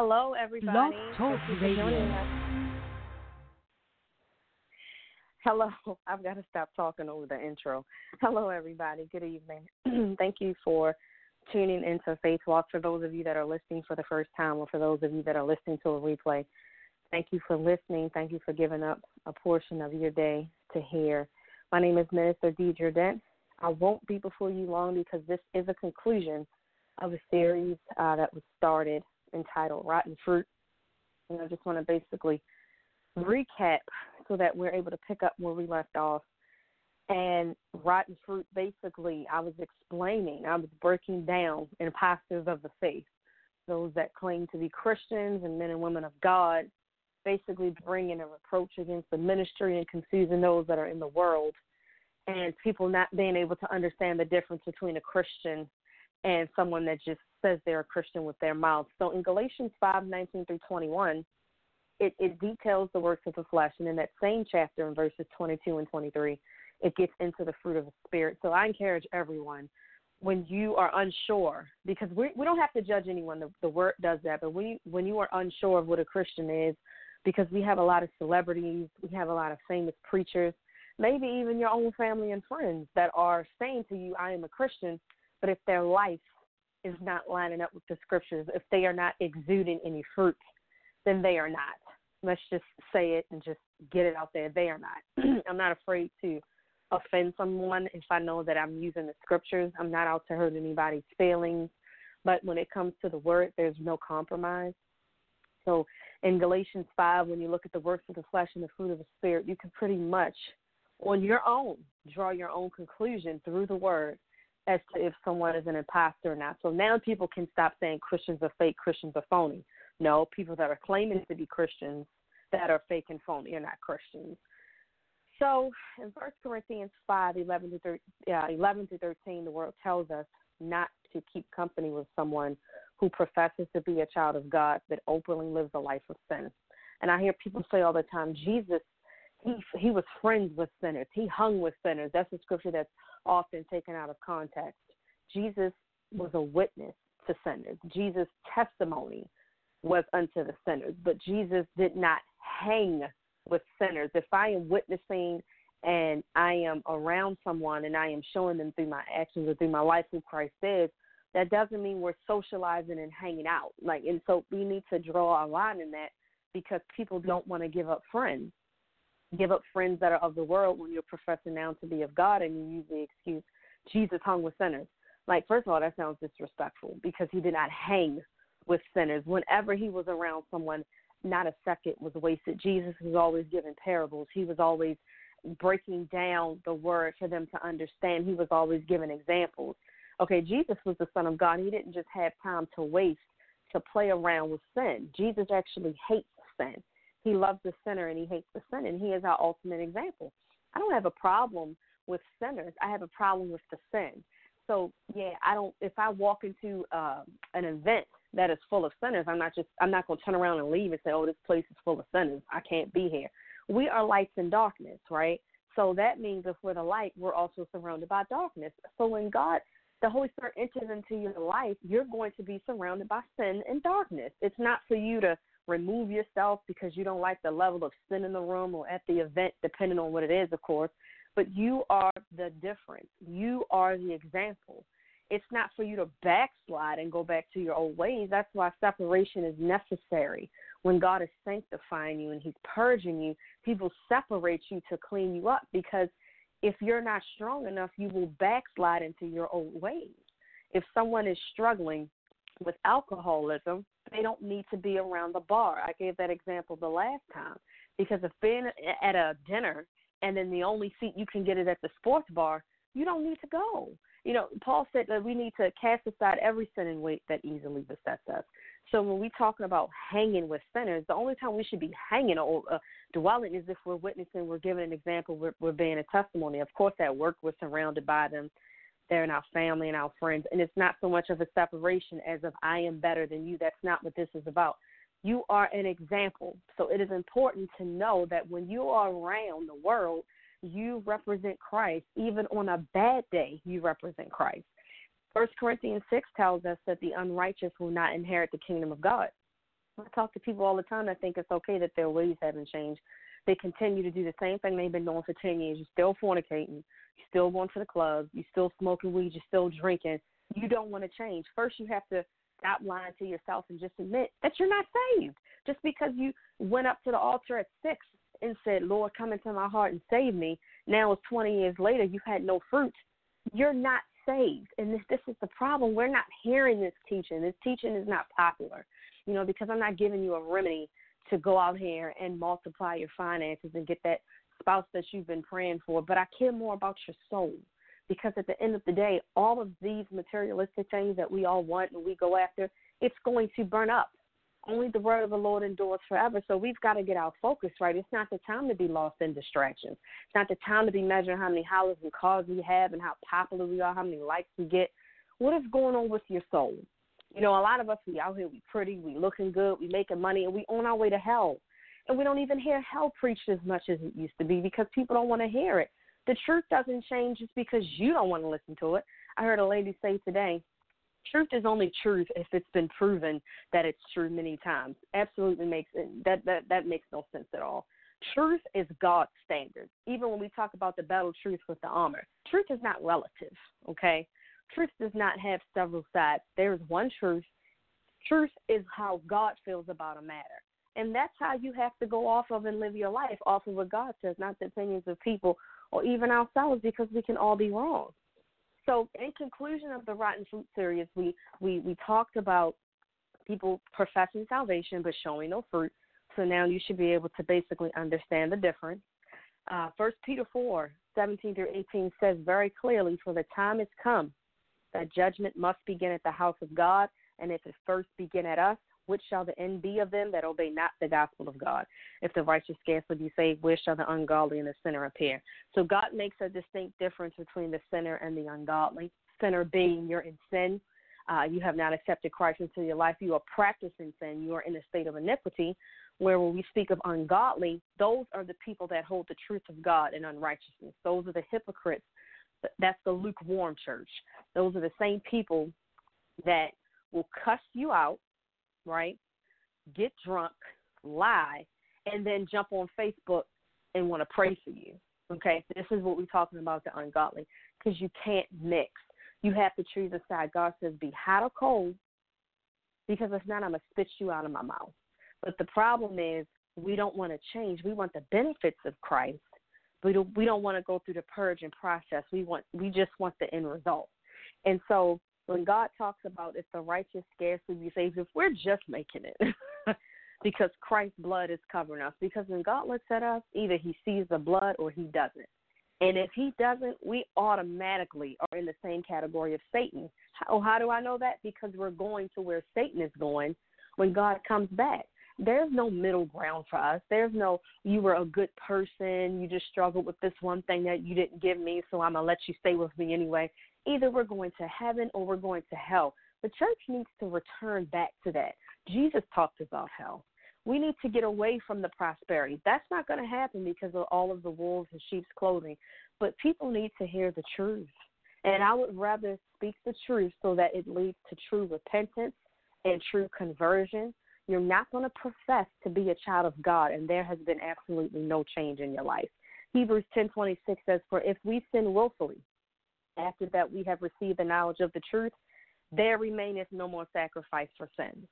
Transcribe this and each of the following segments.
Hello, everybody. Talk Radio. Hello. I've got to stop talking over the intro. Hello, everybody. Good evening. Thank you for tuning into Faith Walk. For those of you that are listening for the first time, or for those of you that are listening to a replay, thank you for listening. Thank you for giving up a portion of your day to hear. My name is Minister Deedra Dent. I won't be before you long because this is a conclusion of a series uh, that was started entitled Rotten Fruit. And I just want to basically recap so that we're able to pick up where we left off. And rotten fruit, basically, I was explaining, I was breaking down imposters of the faith, those that claim to be Christians and men and women of God, basically bringing a reproach against the ministry and confusing those that are in the world, and people not being able to understand the difference between a Christian and someone that just says they're a Christian with their mouth. So in Galatians 5 19 through 21, it, it details the works of the flesh. And in that same chapter, in verses 22 and 23, it gets into the fruit of the Spirit. So I encourage everyone when you are unsure, because we, we don't have to judge anyone, the, the word does that, but we, when you are unsure of what a Christian is, because we have a lot of celebrities, we have a lot of famous preachers, maybe even your own family and friends that are saying to you, I am a Christian, but if their life is not lining up with the scriptures, if they are not exuding any fruit, then they are not. Let's just say it and just get it out there. They are not. I'm not afraid to offend someone if I know that I'm using the scriptures. I'm not out to hurt anybody's feelings. But when it comes to the word, there's no compromise. So in Galatians 5, when you look at the works of the flesh and the fruit of the Spirit, you can pretty much, on your own, draw your own conclusion through the word as to if someone is an imposter or not. So now people can stop saying Christians are fake, Christians are phony. No, people that are claiming to be Christians that are fake and phony are not Christians. So in 1 Corinthians 5, 11 to, 13, uh, 11 to 13, the word tells us not to keep company with someone who professes to be a child of God but openly lives a life of sin. And I hear people say all the time, Jesus, he he was friends with sinners. He hung with sinners. That's a scripture that's often taken out of context. Jesus was a witness to sinners. Jesus' testimony was unto the sinners, but Jesus did not hang with sinners. If I am witnessing and I am around someone and I am showing them through my actions or through my life who Christ is, that doesn't mean we're socializing and hanging out. Like, and so we need to draw a line in that because people don't want to give up friends give up friends that are of the world when you're professing now to be of God and you use the excuse Jesus hung with sinners. Like, first of all, that sounds disrespectful because he did not hang with sinners. Whenever he was around someone, not a second was wasted. Jesus was always giving parables. He was always breaking down the word for them to understand. He was always giving examples. Okay, Jesus was the Son of God. He didn't just have time to waste to play around with sin. Jesus actually hates sin. He loves the sinner and he hates the sin, and he is our ultimate example. I don't have a problem with sinners. I have a problem with the sin. So yeah, I don't. If I walk into uh, an event that is full of sinners, I'm not just. I'm not going to turn around and leave and say, "Oh, this place is full of sinners. I can't be here." We are lights in darkness, right? So that means if we're the light, we're also surrounded by darkness. So when God, the Holy Spirit enters into your life, you're going to be surrounded by sin and darkness. It's not for you to remove yourself because you don't like the level of sin in the room or at the event, depending on what it is, of course. But you are the difference. You are the example. It's not for you to backslide and go back to your old ways. That's why separation is necessary. When God is sanctifying you and He's purging you, He will separate you to clean you up because if you're not strong enough, you will backslide into your old ways. If someone is struggling with alcoholism, they don't need to be around the bar. I gave that example the last time because if being at a dinner and then the only seat you can get is at the sports bar, you don't need to go. You know, Paul said that we need to cast aside every sin and weight that easily besets us. So when we're talking about hanging with sinners, the only time we should be hanging or uh, dwelling is if we're witnessing, we're giving an example, we're, we're being a testimony. Of course, at work, we're surrounded by them they're in our family and our friends. And it's not so much of a separation as of I am better than you. That's not what this is about. You are an example. So it is important to know that when you are around the world, you represent Christ. Even on a bad day, you represent Christ. First Corinthians 6 tells us that the unrighteous will not inherit the kingdom of God. I talk to people all the time that think it's okay that their ways haven't changed. They continue to do the same thing they've been doing for 10 years. You're still fornicating. You're still going to the club. You're still smoking weed. You're still drinking. You don't want to change. First, you have to stop lying to yourself and just admit that you're not saved. Just because you went up to the altar at six and said, Lord, come into my heart and save me. Now it's 20 years later, you've had no fruit. You're not saved. And this, this is the problem. We're not hearing this teaching. This teaching is not popular, you know, because I'm not giving you a remedy to go out here and multiply your finances and get that spouse that you've been praying for. But I care more about your soul because at the end of the day, all of these materialistic things that we all want and we go after, it's going to burn up. Only the word of the Lord endures forever. So we've got to get our focus right. It's not the time to be lost in distractions. It's not the time to be measuring how many houses and cars we have and how popular we are, how many likes we get. What is going on with your soul? You know, a lot of us we out here, we pretty, we looking good, we making money, and we on our way to hell. And we don't even hear hell preached as much as it used to be because people don't want to hear it. The truth doesn't change just because you don't want to listen to it. I heard a lady say today, truth is only truth if it's been proven that it's true many times. Absolutely makes it, that that that makes no sense at all. Truth is God's standard. Even when we talk about the battle truth with the armor, truth is not relative. Okay, truth does not have several sides. There is one truth. Truth is how God feels about a matter. And that's how you have to go off of and live your life off of what God says, not the opinions of people or even ourselves, because we can all be wrong. So, in conclusion of the Rotten Fruit series, we, we, we talked about people professing salvation but showing no fruit. So now you should be able to basically understand the difference. Uh, First Peter 4, 17 through 18 says very clearly, For the time has come that judgment must begin at the house of God, and if it first begin at us, which shall the end be of them that obey not the gospel of God? If the righteous scarcely be saved, where shall the ungodly and the sinner appear? So God makes a distinct difference between the sinner and the ungodly. Sinner being you're in sin, uh, you have not accepted Christ into your life, you are practicing sin, you are in a state of iniquity. Where when we speak of ungodly, those are the people that hold the truth of God in unrighteousness. Those are the hypocrites. That's the lukewarm church. Those are the same people that will cuss you out, right? Get drunk, lie, and then jump on Facebook and want to pray for you. Okay, this is what we're talking about the ungodly because you can't mix. You have to choose a side. God says, be hot or cold because if not, I'm going to spit you out of my mouth. But the problem is, we don't want to change. We want the benefits of Christ. We don't, we don't want to go through the purging process. We want we just want the end result. And so when God talks about if the righteous scarcely be saved, if we're just making it, because Christ's blood is covering us. Because when God looks at us, either He sees the blood or He doesn't. And if He doesn't, we automatically are in the same category of Satan. How, oh, how do I know that? Because we're going to where Satan is going when God comes back. There's no middle ground for us. There's no, you were a good person, you just struggled with this one thing that you didn't give me, so I'm to let you stay with me anyway. Either we're going to heaven or we're going to hell. The church needs to return back to that. Jesus talked about hell. We need to get away from the prosperity. That's not going to happen because of all of the wolves and sheep's clothing. But people need to hear the truth. And I would rather speak the truth so that it leads to true repentance and true conversion. You're not going to profess to be a child of God, and there has been absolutely no change in your life. Hebrews 10:26 says, "For if we sin willfully, after that we have received the knowledge of the truth, there remaineth no more sacrifice for sins.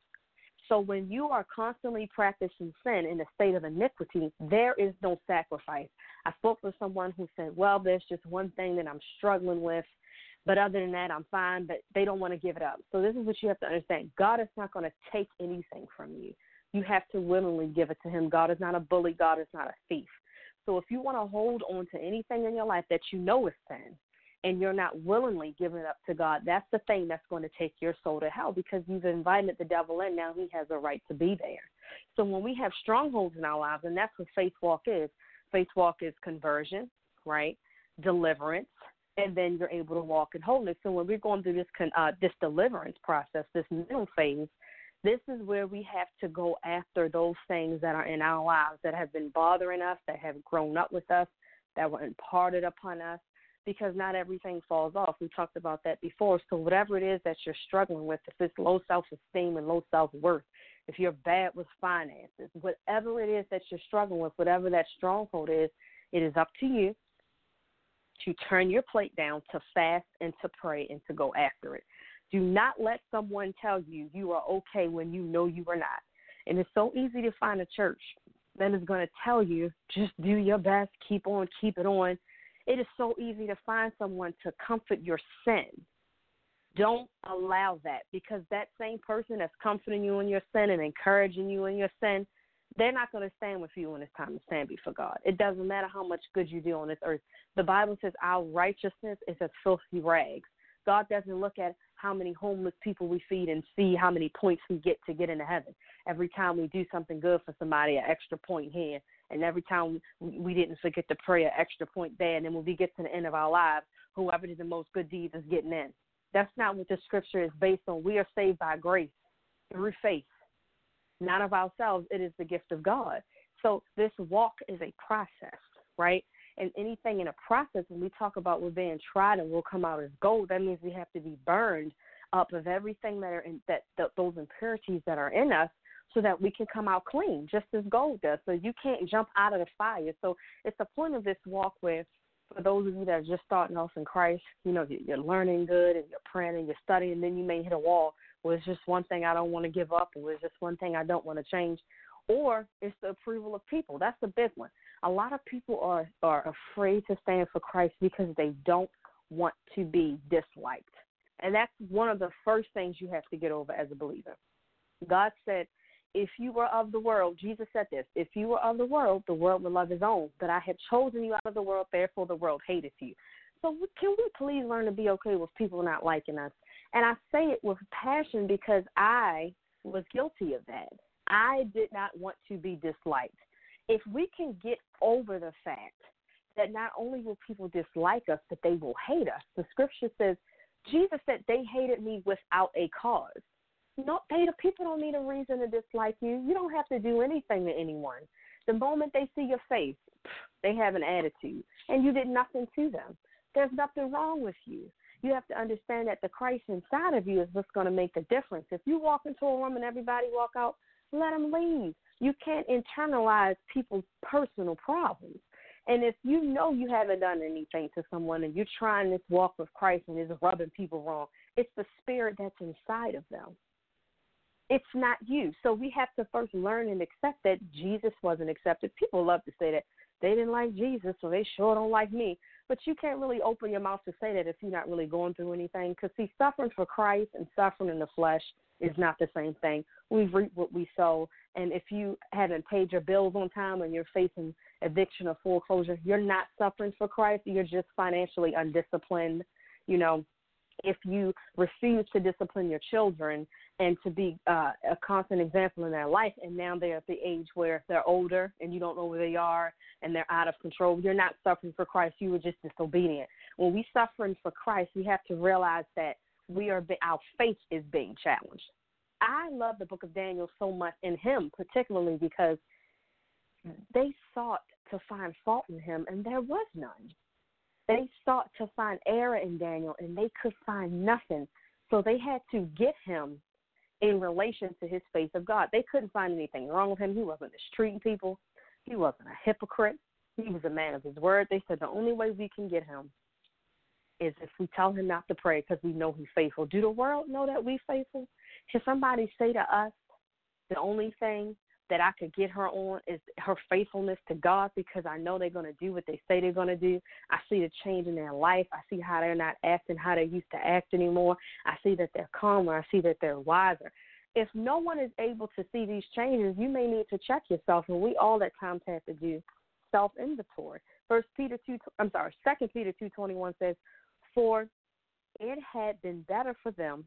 So when you are constantly practicing sin in a state of iniquity, there is no sacrifice. I spoke with someone who said, Well, there's just one thing that I'm struggling with, but other than that, I'm fine, but they don't want to give it up. So this is what you have to understand God is not going to take anything from you. You have to willingly give it to Him. God is not a bully, God is not a thief. So if you want to hold on to anything in your life that you know is sin, and you're not willingly giving it up to God, that's the thing that's going to take your soul to hell because you've invited the devil in. Now he has a right to be there. So when we have strongholds in our lives, and that's what faith walk is faith walk is conversion, right? Deliverance, and then you're able to walk in wholeness. So when we're going through this uh, this deliverance process, this middle phase, this is where we have to go after those things that are in our lives that have been bothering us, that have grown up with us, that were imparted upon us, because not everything falls off. We talked about that before. So whatever it is that you're struggling with, if it's low self esteem and low self worth, if you're bad with finances, whatever it is that you're struggling with, whatever that stronghold is, it is up to you to turn your plate down, to fast and to pray and to go after it. Do not let someone tell you you are okay when you know you are not. And it's so easy to find a church that is going to tell you just do your best, keep on, keep it on. It is so easy to find someone to comfort your sin. Don't allow that because that same person that's comforting you in your sin and encouraging you in your sin, they're not going to stand with you when it's time to stand before God. It doesn't matter how much good you do on this earth. The Bible says our righteousness is as filthy rags. God doesn't look at how many homeless people we feed and see how many points we get to get into heaven. Every time we do something good for somebody, an extra point here. And every time we didn't forget to pray, an extra point there. And then when we get to the end of our lives, whoever did the most good deeds is getting in. That's not what the scripture is based on. We are saved by grace through faith, not of ourselves. It is the gift of God. So this walk is a process, right? and anything in a process when we talk about we're being tried and we'll come out as gold that means we have to be burned up of everything that are in that, that those impurities that are in us so that we can come out clean just as gold does so you can't jump out of the fire so it's the point of this walk with for those of you that are just starting off in Christ, you know, you're learning good and you're praying and you're studying, and then you may hit a wall where it's just one thing I don't want to give up, or it's just one thing I don't want to change, or it's the approval of people. That's the big one a lot of people are are afraid to stand for Christ because they don't want to be disliked. And that's one of the first things you have to get over as a believer. God said, if you were of the world, Jesus said this, if you were of the world, the world would love his own. But I have chosen you out of the world, therefore the world hateth you. So can we please learn to be okay with people not liking us? And I say it with passion because I was guilty of that. I did not want to be disliked if we can get over the fact that not only will people dislike us, but they will hate us. The scripture says, Jesus said they hated me without a cause. No, they, the people don't need a reason to dislike you. You don't have to do anything to anyone. The moment they see your face, they have an attitude, and you did nothing to them. There's nothing wrong with you. You have to understand that the Christ inside of you is what's going to make the difference. If you walk into a room and everybody walk out, let them leave. You can't internalize people's personal problems. And if you know you haven't done anything to someone and you're trying this walk with Christ and it's rubbing people wrong, it's the spirit that's inside of them. It's not you. So we have to first learn and accept that Jesus wasn't accepted. People love to say that they didn't like Jesus, so they sure don't like me. But you can't really open your mouth to say that if you're not really going through anything. Because, see, suffering for Christ and suffering in the flesh is not the same thing. We reap what we sow. And if you haven't paid your bills on time and you're facing eviction or foreclosure, you're not suffering for Christ. You're just financially undisciplined. You know, if you refuse to discipline your children and to be uh, a constant example in their life, and now they're at the age where they're older and you don't know where they are and they're out of control, you're not suffering for Christ. You were just disobedient. When we suffering for Christ, we have to realize that we are our faith is being challenged. I love the book of Daniel so much in him, particularly because they sought to find fault in him, and there was none. They sought to find error in Daniel, and they could find nothing. So they had to get him in relation to his faith of God. They couldn't find anything wrong with him. He wasn't mistreating people. He wasn't a hypocrite. He was a man of his word. They said the only way we can get him is if we tell him not to pray because we know he's faithful. Do the world know that we faithful? Can somebody say to us the only thing that I could get her on is her faithfulness to God because I know they're going to do what they say they're going to do. I see the change in their life. I see how they're not acting how they used to act anymore. I see that they're calmer. I see that they're wiser. If no one is able to see these changes, you may need to check yourself, and we all at times have to do self inventory. First Peter two, I'm sorry, Second Peter two twenty one says, for it had been better for them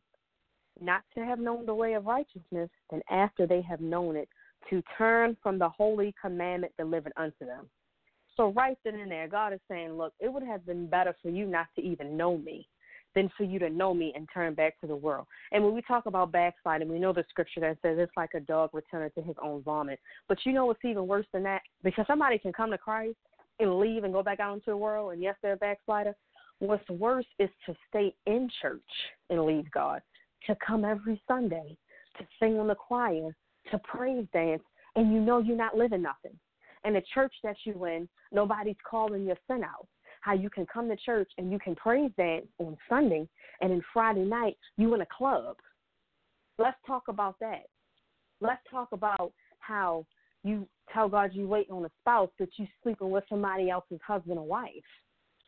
not to have known the way of righteousness than after they have known it to turn from the holy commandment delivered unto them. So, right then and there, God is saying, Look, it would have been better for you not to even know me than for you to know me and turn back to the world. And when we talk about backsliding, we know the scripture that says it's like a dog returning to his own vomit. But you know what's even worse than that? Because somebody can come to Christ and leave and go back out into the world, and yes, they're a backslider, What's worse is to stay in church and leave God, to come every Sunday, to sing in the choir, to praise dance and you know you're not living nothing. And the church that you in, nobody's calling your sin out. How you can come to church and you can praise dance on Sunday and then Friday night you in a club. Let's talk about that. Let's talk about how you tell God you waiting on a spouse, but you sleeping with somebody else's husband or wife.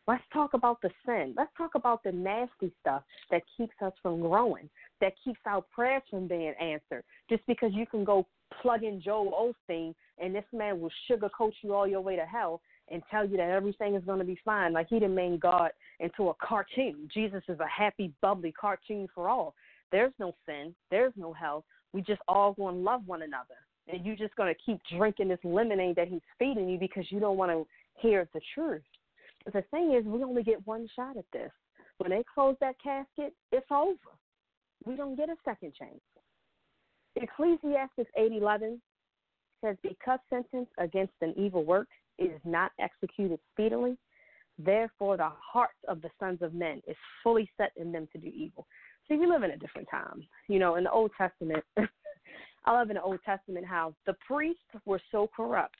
Let's talk about the sin. Let's talk about the nasty stuff that keeps us from growing, that keeps our prayers from being answered. Just because you can go plug in Joel Osteen and this man will sugarcoat you all your way to hell and tell you that everything is going to be fine, like he done made God into a cartoon. Jesus is a happy, bubbly cartoon for all. There's no sin. There's no hell. We just all going to love one another. And you're just going to keep drinking this lemonade that he's feeding you because you don't want to hear the truth. The thing is, we only get one shot at this. When they close that casket, it's over. We don't get a second chance. Ecclesiastes 8:11 says, "Because sentence against an evil work is not executed speedily, therefore the heart of the sons of men is fully set in them to do evil." See, we live in a different time. You know, in the Old Testament, I love in the Old Testament how the priests were so corrupt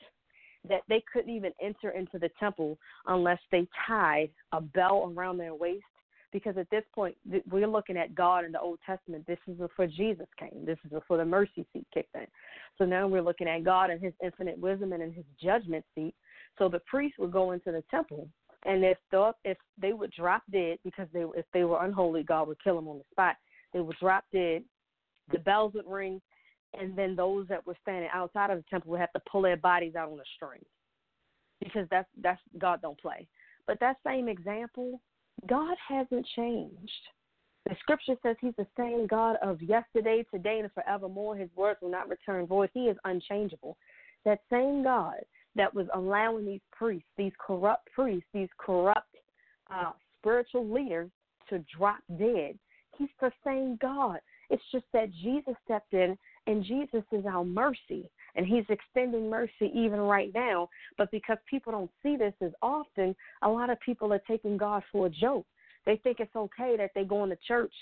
that they couldn't even enter into the temple unless they tied a bell around their waist. Because at this point, we're looking at God in the Old Testament. This is before Jesus came. This is before the mercy seat kicked in. So now we're looking at God and His infinite wisdom and in His judgment seat. So the priests would go into the temple, and if the, if they would drop dead because they if they were unholy, God would kill them on the spot. They would drop dead. The bells would ring, and then those that were standing outside of the temple would have to pull their bodies out on a string because that's that's God don't play. But that same example, God hasn't changed. The scripture says he's the same God of yesterday, today, and forevermore. His words will not return void. He is unchangeable. That same God that was allowing these priests, these corrupt priests, these corrupt uh, spiritual leaders to drop dead, he's the same God. It's just that Jesus stepped in and Jesus is our mercy. And he's extending mercy even right now. But because people don't see this as often, a lot of people are taking God for a joke. They think it's okay that they go into church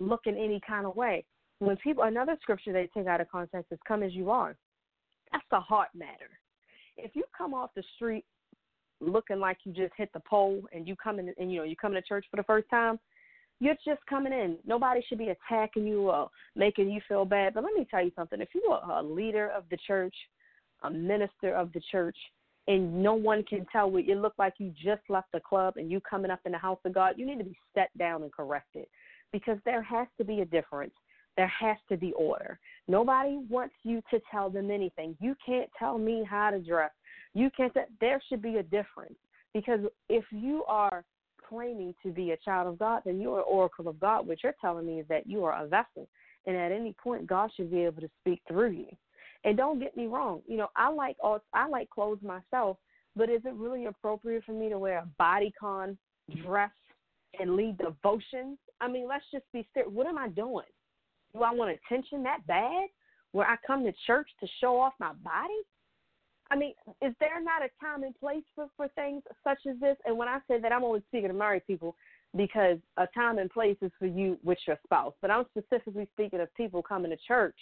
looking any kind of way. When people, another scripture they take out of context is "Come as you are." That's a heart matter. If you come off the street looking like you just hit the pole and you come in and you know you come to church for the first time, you're just coming in. Nobody should be attacking you or making you feel bad. But let me tell you something. If you are a leader of the church, a minister of the church, and no one can tell what you look like you just left the club and you coming up in the house of God, you need to be set down and corrected because there has to be a difference. There has to be order. Nobody wants you to tell them anything. You can't tell me how to dress. You can't. There should be a difference because if you are claiming to be a child of God, then you're an oracle of God. What you're telling me is that you are a vessel. And at any point, God should be able to speak through you. And don't get me wrong, you know, I like all I like clothes myself, but is it really appropriate for me to wear a bodycon dress and lead devotions? I mean, let's just be serious. What am I doing? Do I want attention that bad? Where I come to church to show off my body? I mean, is there not a time and place for, for things such as this? And when I say that, I'm only speaking to married people because a time and place is for you with your spouse. But I'm specifically speaking of people coming to church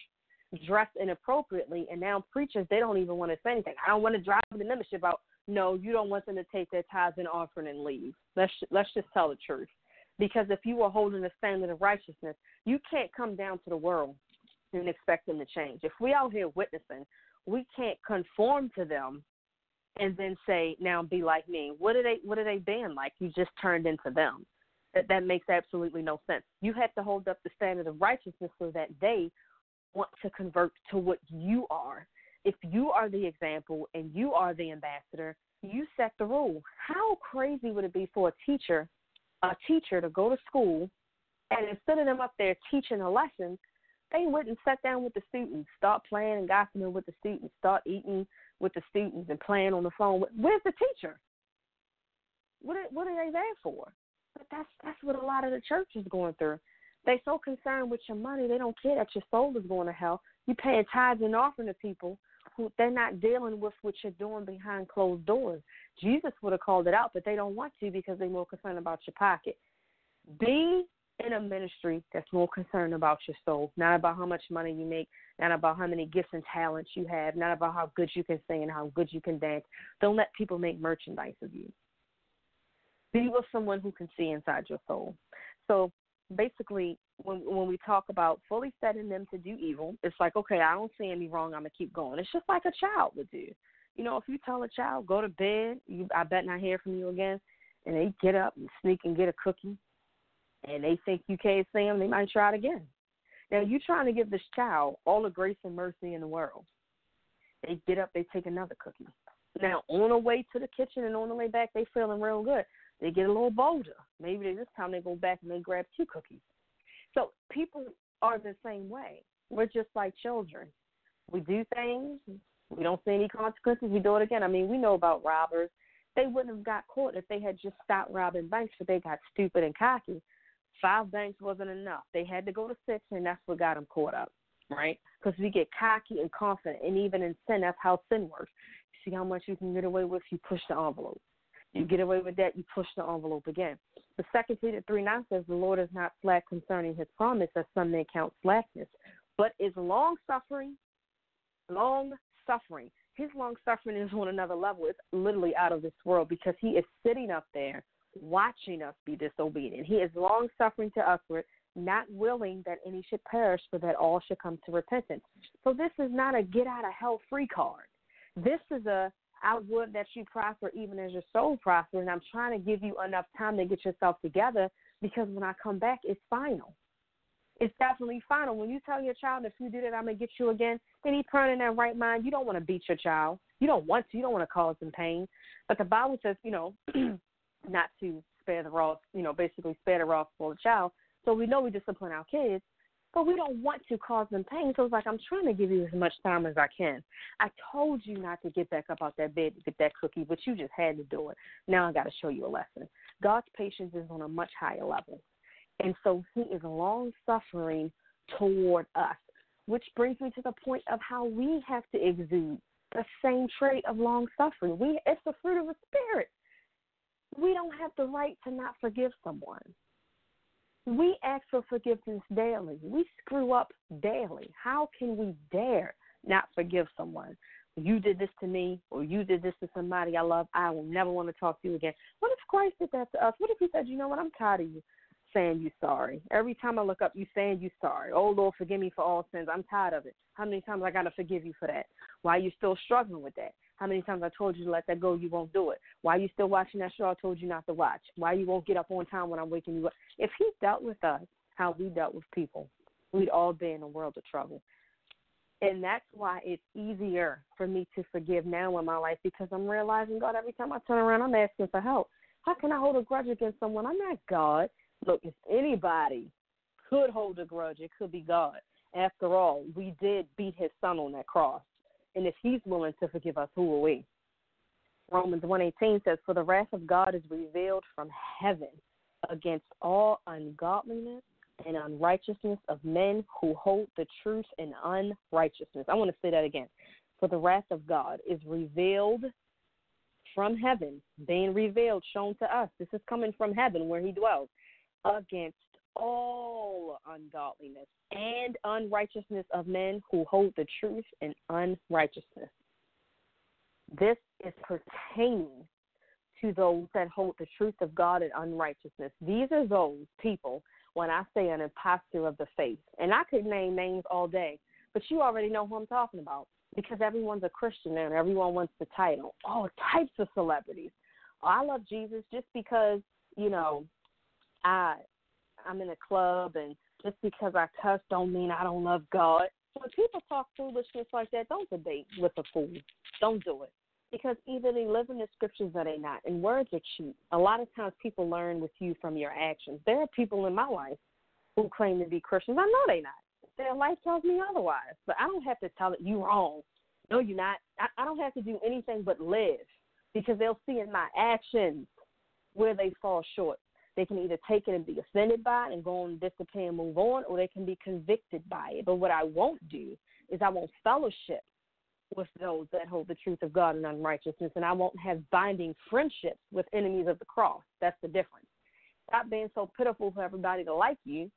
dressed inappropriately, and now preachers they don't even want to say anything. I don't want to drive the membership out. No, you don't want them to take their tithes and offering and leave. Let's let's just tell the truth. Because if you are holding a standard of righteousness, you can't come down to the world and expect them to change. If we out here witnessing we can't conform to them and then say, now be like me. What are they what are they being like? You just turned into them. That that makes absolutely no sense. You have to hold up the standard of righteousness so that they want to convert to what you are. If you are the example and you are the ambassador, you set the rule. How crazy would it be for a teacher, a teacher to go to school and instead of them up there teaching a lesson, they went and sat down with the students, start playing and gossiping with the students, start eating with the students and playing on the phone. Where's the teacher? What are, what are they there for? But that's that's what a lot of the church is going through. They're so concerned with your money, they don't care that your soul is going to hell. You paying tithes and offering to people who they're not dealing with what you're doing behind closed doors. Jesus would have called it out, but they don't want to because they're more concerned about your pocket. Be in a ministry that's more concerned about your soul, not about how much money you make, not about how many gifts and talents you have, not about how good you can sing and how good you can dance. Don't let people make merchandise of you. Be with someone who can see inside your soul. So basically, when when we talk about fully setting them to do evil, it's like, okay, I don't see any wrong. I'm gonna keep going. It's just like a child would do. You know, if you tell a child go to bed, you I bet not hear from you again, and they get up and sneak and get a cookie, and they think you can't see them, they might try it again. Now you're trying to give this child all the grace and mercy in the world. They get up, they take another cookie. Now on the way to the kitchen and on the way back, they feeling real good. They get a little bolder. Maybe they, this time they go back and they grab two cookies. So people are the same way. We're just like children. We do things. We don't see any consequences. We do it again. I mean, we know about robbers. They wouldn't have got caught if they had just stopped robbing banks, but they got stupid and cocky. Five banks wasn't enough. They had to go to six, and that's what got them caught up, right? Because we get cocky and confident, and even in sin, that's how sin works. You see how much you can get away with? You push the envelope. You get away with that, you push the envelope again. The second Peter 3 9 says, The Lord is not slack concerning his promise, as some may count slackness, but is long suffering, long suffering. His long suffering is on another level. It's literally out of this world because he is sitting up there watching us be disobedient. He is long suffering to usward, not willing that any should perish, but that all should come to repentance. So this is not a get out of hell free card. This is a I would that you prosper even as your soul prospers. And I'm trying to give you enough time to get yourself together because when I come back, it's final. It's definitely final. When you tell your child, if you did it, I'm going to get you again, any parent in that right mind, you don't want to beat your child. You don't want to. You don't want to cause them pain. But the Bible says, you know, not to spare the raw, you know, basically spare the raw for the child. So we know we discipline our kids, but we don't want to cause them pain. So it's like I'm trying to give you as much time as I can. I told you not to get back up out that bed to get that cookie, but you just had to do it. Now I got to show you a lesson. God's patience is on a much higher level, and so He is long suffering toward us, which brings me to the point of how we have to exude the same trait of long suffering. We it's the fruit of the spirit. We don't have the right to not forgive someone. We ask for forgiveness daily. We screw up daily. How can we dare not forgive someone? You did this to me, or you did this to somebody I love. I will never want to talk to you again. What if Christ did that to us? What if He said, you know what? I'm tired of you saying you sorry. Every time I look up, you saying you sorry. Oh Lord, forgive me for all sins. I'm tired of it. How many times I gotta forgive you for that? Why are you still struggling with that? How many times I told you to let that go, you won't do it? Why are you still watching that show I told you not to watch? Why you won't get up on time when I'm waking you up? If he dealt with us how we dealt with people, we'd all be in a world of trouble. And that's why it's easier for me to forgive now in my life because I'm realizing, God, every time I turn around, I'm asking for help. How can I hold a grudge against someone? I'm not God. Look, if anybody could hold a grudge, it could be God. After all, we did beat his son on that cross. And if he's willing to forgive us, who are we? Romans 1:18 says, "For the wrath of God is revealed from heaven against all ungodliness and unrighteousness of men who hold the truth in unrighteousness." I want to say that again. For the wrath of God is revealed from heaven, being revealed, shown to us. This is coming from heaven where he dwells against all ungodliness and unrighteousness of men who hold the truth in unrighteousness. This is pertaining to those that hold the truth of God in unrighteousness. These are those people, when I say an impostor of the faith, and I could name names all day, but you already know who I'm talking about because everyone's a Christian and everyone wants the title. All types of celebrities. I love Jesus just because, you know, I I'm in a club and just because I cuss don't mean I don't love God. When people talk foolishness like that, don't debate with a fool. Don't do it. Because either they live in the scriptures or they not. And words are cheap. A lot of times people learn with you from your actions. There are people in my life who claim to be Christians. I know they not. Their life tells me otherwise. But I don't have to tell it you wrong. No, you're not. I, I don't have to do anything but live because they'll see in my actions where they fall short. They can either take it and be offended by it and go on disappear and move on, or they can be convicted by it. But what I won't do is I won't fellowship with those that hold the truth of God and unrighteousness, and I won't have binding friendships with enemies of the cross. That's the difference. Stop being so pitiful for everybody to like you,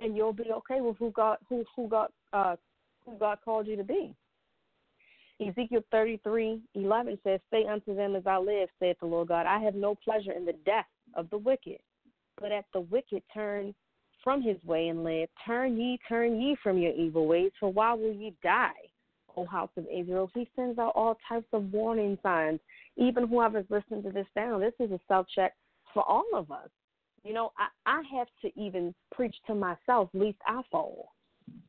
and you'll be okay with who God who who God uh, who God called you to be. Ezekiel thirty three eleven says, Say unto them as I live, saith the Lord God, I have no pleasure in the death of the wicked, but at the wicked turn from his way and live. Turn ye, turn ye from your evil ways, for why will ye die, O house of Israel? He sends out all types of warning signs. Even whoever's listening to this now, this is a self check for all of us. You know, I, I have to even preach to myself, least I fall.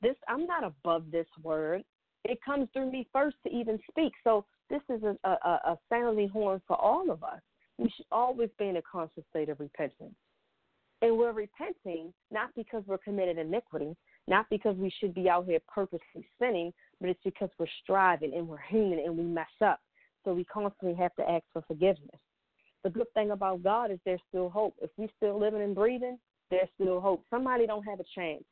This I'm not above this word. It comes through me first to even speak. So this is a, a, a sounding horn for all of us. We should always be in a conscious state of repentance. And we're repenting not because we're committed iniquity, not because we should be out here purposely sinning, but it's because we're striving and we're human and we mess up. So we constantly have to ask for forgiveness. The good thing about God is there's still hope. If we're still living and breathing, there's still hope. Somebody don't have a chance.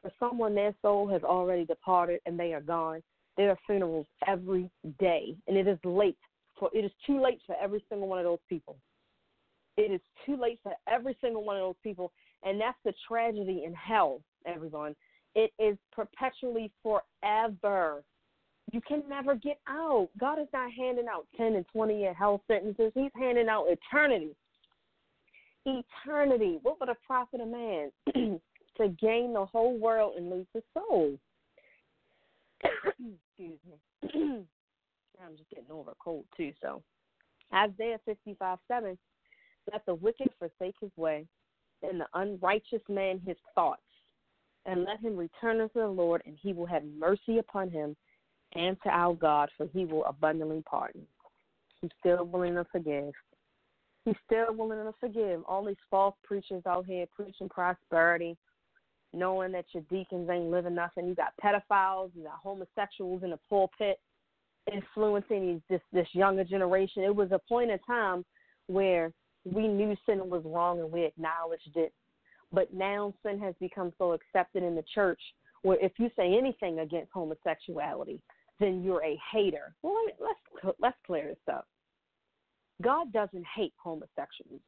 For someone, their soul has already departed and they are gone. There are funerals every day, and it is late for it is too late for every single one of those people. It is too late for every single one of those people. And that's the tragedy in hell, everyone. It is perpetually forever. You can never get out. God is not handing out 10 and 20 year hell sentences, He's handing out eternity. Eternity. What would a profit a man to gain the whole world and lose his soul? Excuse me. I'm just getting over a cold too. So, Isaiah 55 7 let the wicked forsake his way, and the unrighteous man his thoughts, and let him return unto the Lord, and he will have mercy upon him and to our God, for he will abundantly pardon. He's still willing to forgive. He's still willing to forgive. All these false preachers out here preaching prosperity, knowing that your deacons ain't living nothing. You got pedophiles, you got homosexuals in the pulpit influencing this this younger generation. It was a point in time where we knew sin was wrong and we acknowledged it. But now sin has become so accepted in the church where if you say anything against homosexuality, then you're a hater. Well, let's let's clear this up. God doesn't hate homosexuals.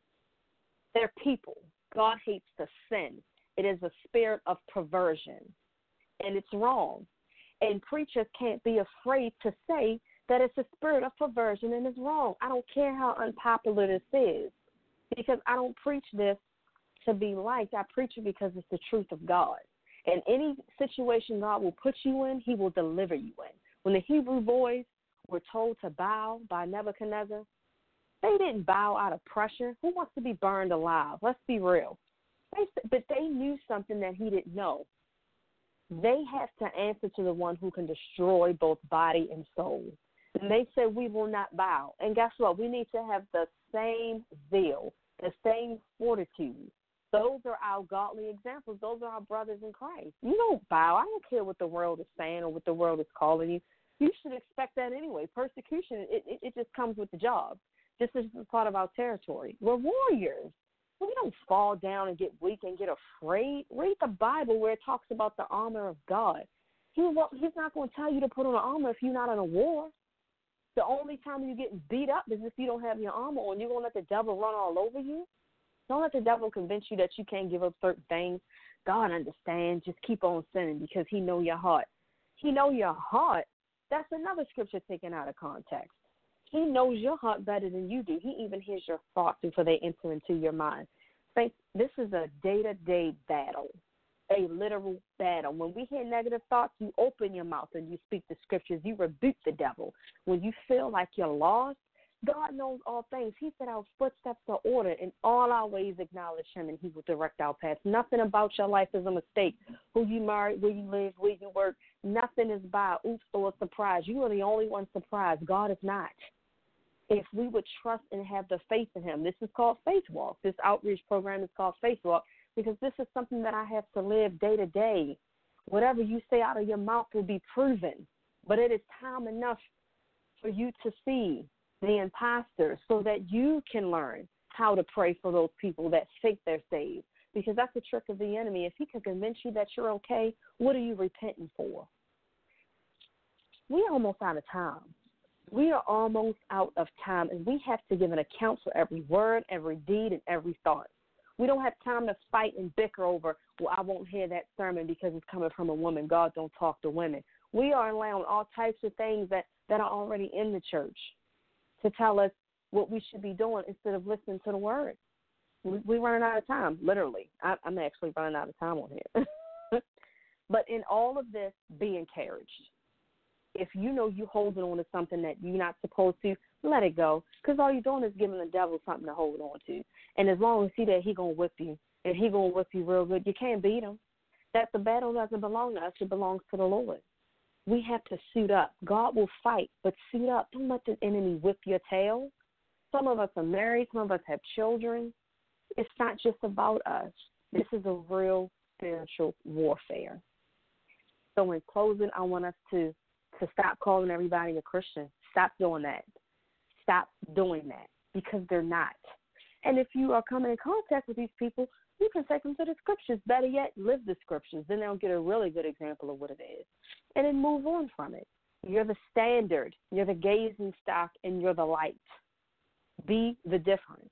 They're people. God hates the sin. It is a spirit of perversion, and it's wrong. And preachers can't be afraid to say that it's a spirit of perversion and it's wrong. I don't care how unpopular this is because I don't preach this to be liked. I preach it because it's the truth of God. And any situation God will put you in, He will deliver you in. When the Hebrew boys were told to bow by Nebuchadnezzar, they didn't bow out of pressure. Who wants to be burned alive? Let's be real. They, but they knew something that he didn't know. They have to answer to the one who can destroy both body and soul. And they said, We will not bow. And guess what? We need to have the same zeal the same fortitude. Those are our godly examples. Those are our brothers in Christ. You don't bow. I don't care what the world is saying or what the world is calling you. You should expect that anyway. Persecution, it, it, it just comes with the job. This is part of our territory. We're warriors. We don't fall down and get weak and get afraid. Read the Bible where it talks about the armor of God. He he's not going to tell you to put on armor if you're not in a war. The only time you're getting beat up is if you don't have your armor on. You're gonna let the devil run all over you. Don't let the devil convince you that you can't give up certain things. God understands. Just keep on sinning because He know your heart. He know your heart. That's another scripture taken out of context. He knows your heart better than you do. He even hears your thoughts before they enter into your mind. Think this is a day to day battle a literal battle. When we hear negative thoughts, you open your mouth and you speak the scriptures. You rebuke the devil. When you feel like you're lost, God knows all things. He said our footsteps are ordered, in all our ways acknowledge Him, and He will direct our paths. Nothing about your life is a mistake. Who you marry, where you live, where you work, nothing is by oops or a surprise. You are the only one surprised. God is not. If we would trust and have the faith in Him, this is called Faith Walk. This outreach program is called Faith Walk because this is something that I have to live day to day. Whatever you say out of your mouth will be proven, but it is time enough for you to see the imposter so that you can learn how to pray for those people that think they're saved. Because that's the trick of the enemy. If he can convince you that you're okay, what are you repenting for? We're almost out of time. We are almost out of time, and we have to give an account for every word, every deed, and every thought. We don't have time to fight and bicker over, well, I won't hear that sermon because it's coming from a woman. God don't talk to women. We are allowing all types of things that, that are already in the church to tell us what we should be doing instead of listening to the word. We, we running out of time, literally. I, I'm actually running out of time on here. but in all of this, be encouraged. If you know you're holding on to something that you're not supposed to, let it go. Because all you're doing is giving the devil something to hold on to. And as long as he that he gonna whip you, and he gonna whip you real good, you can't beat him. That the battle doesn't belong to us; it belongs to the Lord. We have to suit up. God will fight, but suit up. Don't let the enemy whip your tail. Some of us are married. Some of us have children. It's not just about us. This is a real spiritual warfare. So, in closing, I want us to to stop calling everybody a Christian. Stop doing that. Stop doing that because they're not. And if you are coming in contact with these people, you can take them to the scriptures. Better yet, live the scriptures. Then they'll get a really good example of what it is. And then move on from it. You're the standard, you're the gazing stock, and you're the light. Be the difference.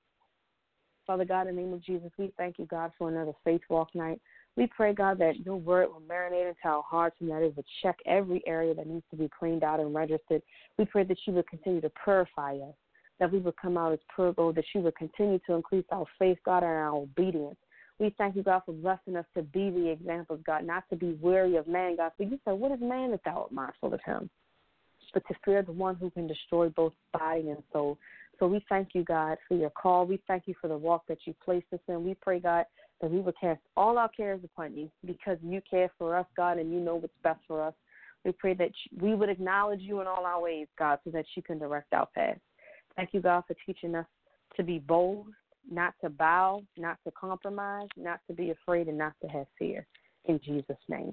Father God, in the name of Jesus, we thank you, God, for another faith walk night. We pray, God, that your word will marinate into our hearts and that it would check every area that needs to be cleaned out and registered. We pray that you would continue to purify us, that we would come out as pure gold, that you would continue to increase our faith, God, and our obedience. We thank you, God, for blessing us to be the examples, God, not to be weary of man, God. For you said, What is man that thou art mindful of him? But to fear the one who can destroy both body and soul. So we thank you, God, for your call. We thank you for the walk that you placed us in. We pray, God, that we would cast all our cares upon you because you care for us, God, and you know what's best for us. We pray that we would acknowledge you in all our ways, God, so that you can direct our path. Thank you, God, for teaching us to be bold, not to bow, not to compromise, not to be afraid, and not to have fear. In Jesus' name.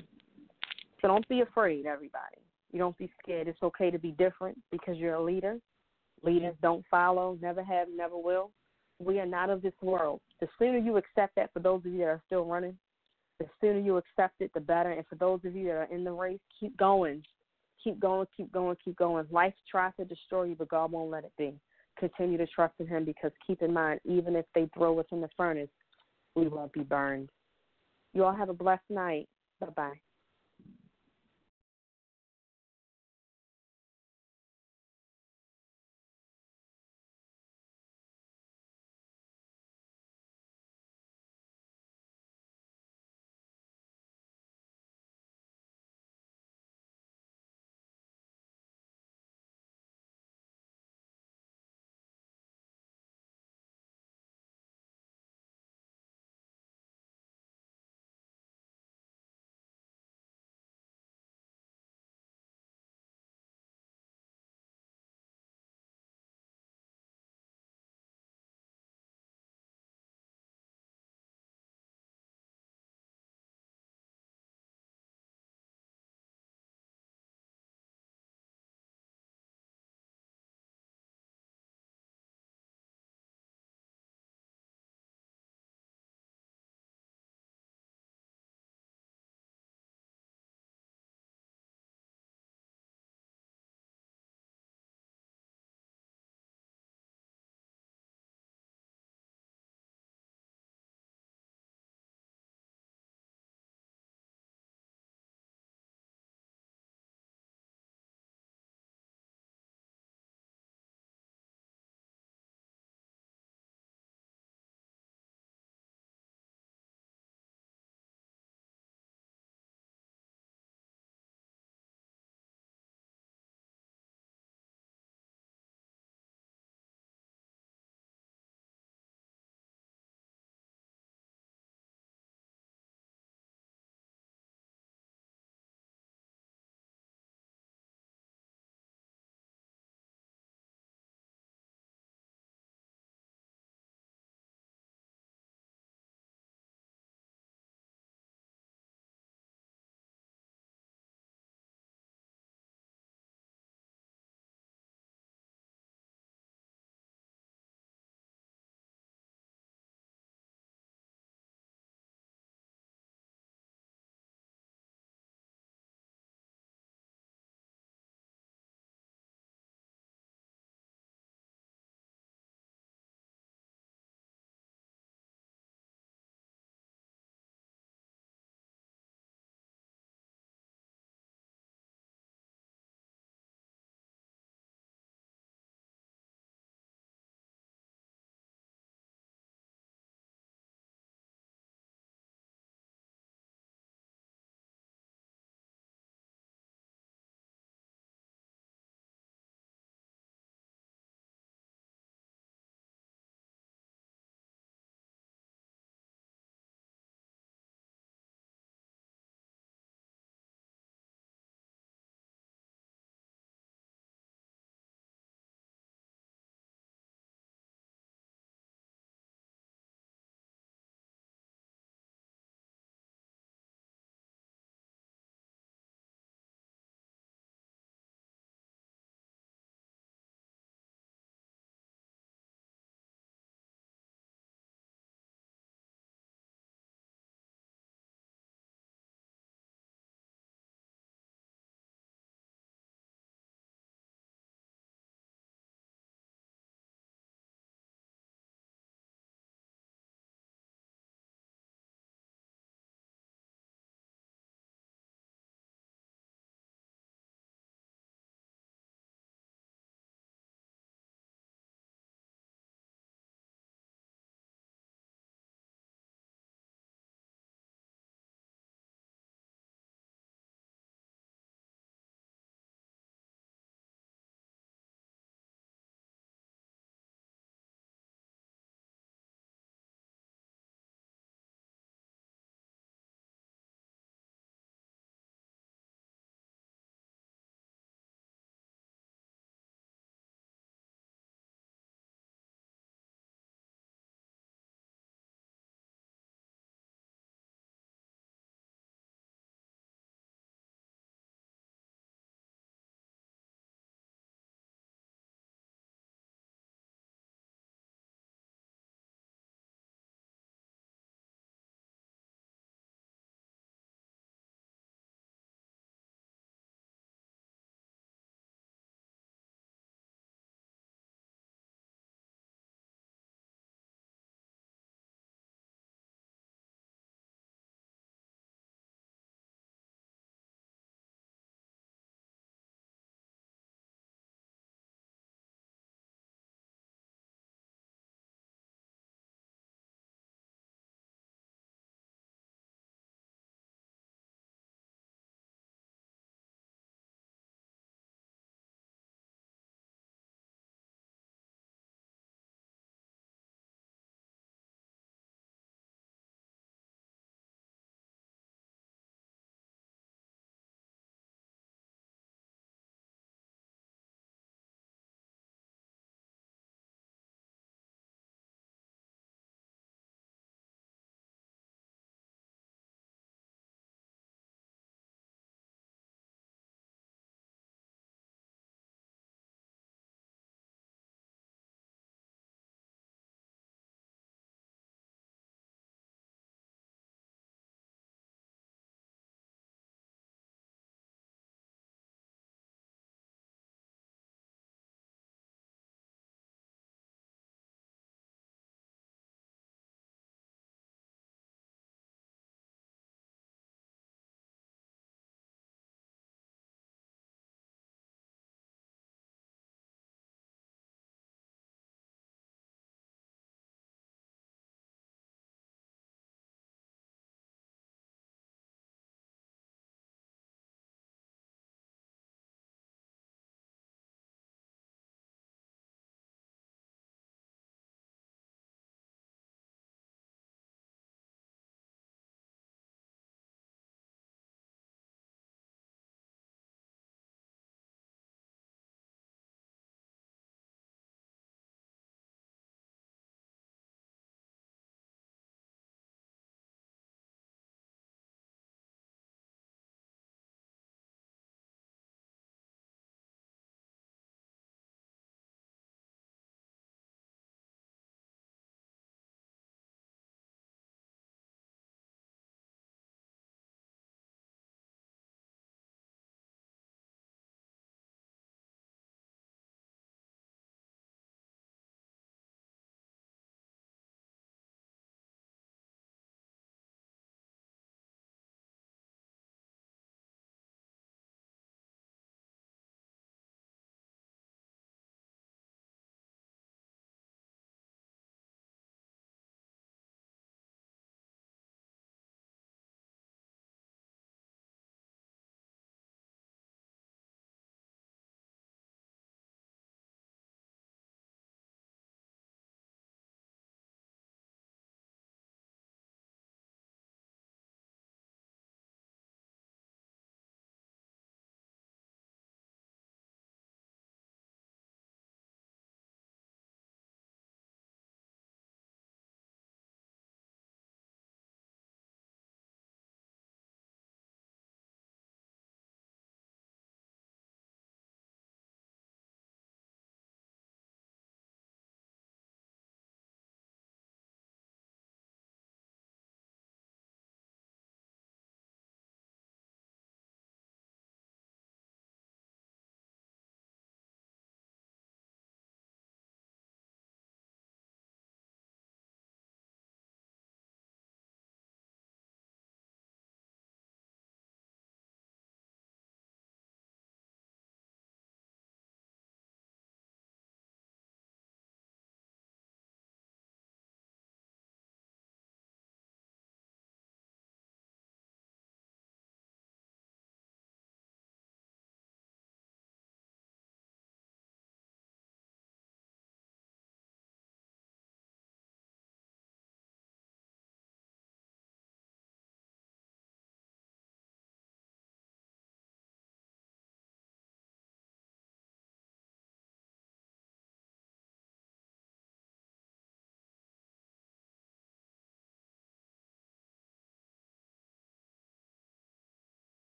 So don't be afraid, everybody. You don't be scared. It's okay to be different because you're a leader. Leaders don't follow, never have, never will. We are not of this world. The sooner you accept that, for those of you that are still running, the sooner you accept it, the better. And for those of you that are in the race, keep going. Keep going, keep going, keep going. Life tries to destroy you, but God won't let it be continue to trust in Him because keep in mind, even if they throw us in the furnace, we won't be burned. You all have a blessed night. Bye bye.